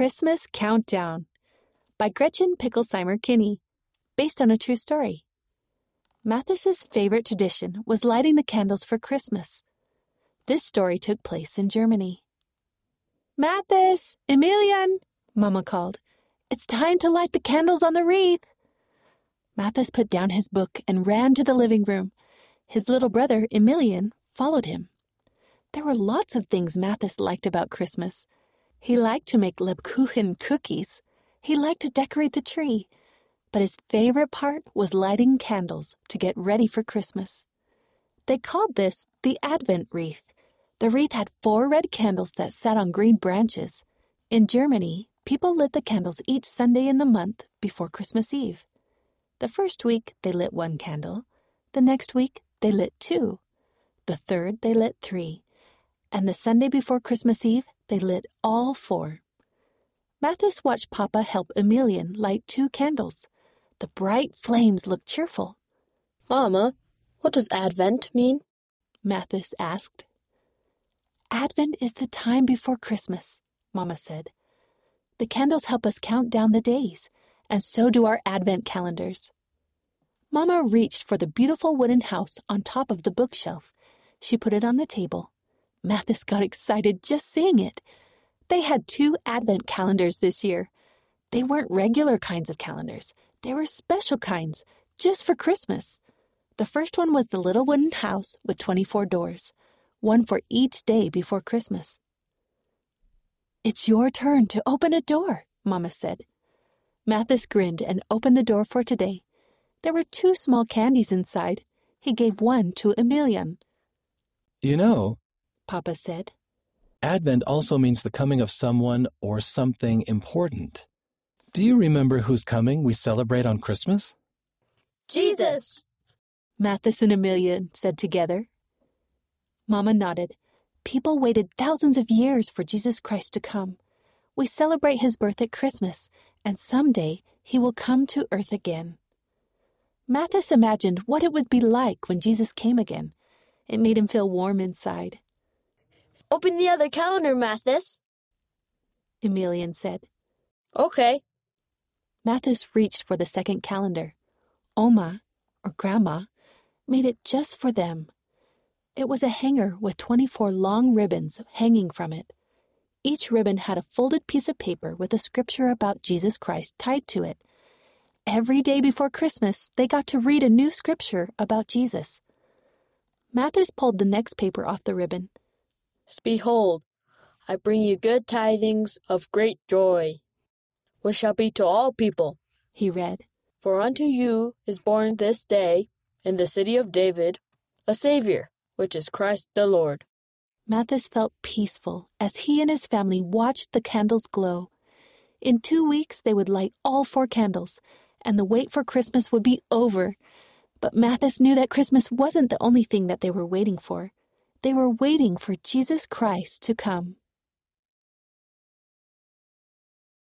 Christmas Countdown by Gretchen Picklesheimer Kinney, based on a true story. Mathis's favorite tradition was lighting the candles for Christmas. This story took place in Germany. Mathis, Emilian, Mama called. It's time to light the candles on the wreath. Mathis put down his book and ran to the living room. His little brother, Emilian, followed him. There were lots of things Mathis liked about Christmas. He liked to make Lebkuchen cookies. He liked to decorate the tree. But his favorite part was lighting candles to get ready for Christmas. They called this the Advent wreath. The wreath had four red candles that sat on green branches. In Germany, people lit the candles each Sunday in the month before Christmas Eve. The first week, they lit one candle. The next week, they lit two. The third, they lit three and the Sunday before Christmas Eve, they lit all four. Mathis watched Papa help Emilian light two candles. The bright flames looked cheerful. Mama, what does Advent mean? Mathis asked. Advent is the time before Christmas, Mama said. The candles help us count down the days, and so do our Advent calendars. Mama reached for the beautiful wooden house on top of the bookshelf. She put it on the table Mathis got excited just seeing it. They had two Advent calendars this year. They weren't regular kinds of calendars, they were special kinds, just for Christmas. The first one was the little wooden house with 24 doors, one for each day before Christmas. It's your turn to open a door, Mama said. Mathis grinned and opened the door for today. There were two small candies inside. He gave one to Emilian. You know, Papa said. Advent also means the coming of someone or something important. Do you remember who's coming we celebrate on Christmas? Jesus! Mathis and Emilian said together. Mama nodded. People waited thousands of years for Jesus Christ to come. We celebrate his birth at Christmas, and someday he will come to earth again. Mathis imagined what it would be like when Jesus came again. It made him feel warm inside. Open the other calendar, Mathis, Emilian said. Okay. Mathis reached for the second calendar. Oma, or Grandma, made it just for them. It was a hanger with 24 long ribbons hanging from it. Each ribbon had a folded piece of paper with a scripture about Jesus Christ tied to it. Every day before Christmas, they got to read a new scripture about Jesus. Mathis pulled the next paper off the ribbon. Behold, I bring you good tidings of great joy, which shall be to all people. He read, For unto you is born this day, in the city of David, a Savior, which is Christ the Lord. Mathis felt peaceful as he and his family watched the candles glow. In two weeks, they would light all four candles, and the wait for Christmas would be over. But Mathis knew that Christmas wasn't the only thing that they were waiting for. They were waiting for Jesus Christ to come.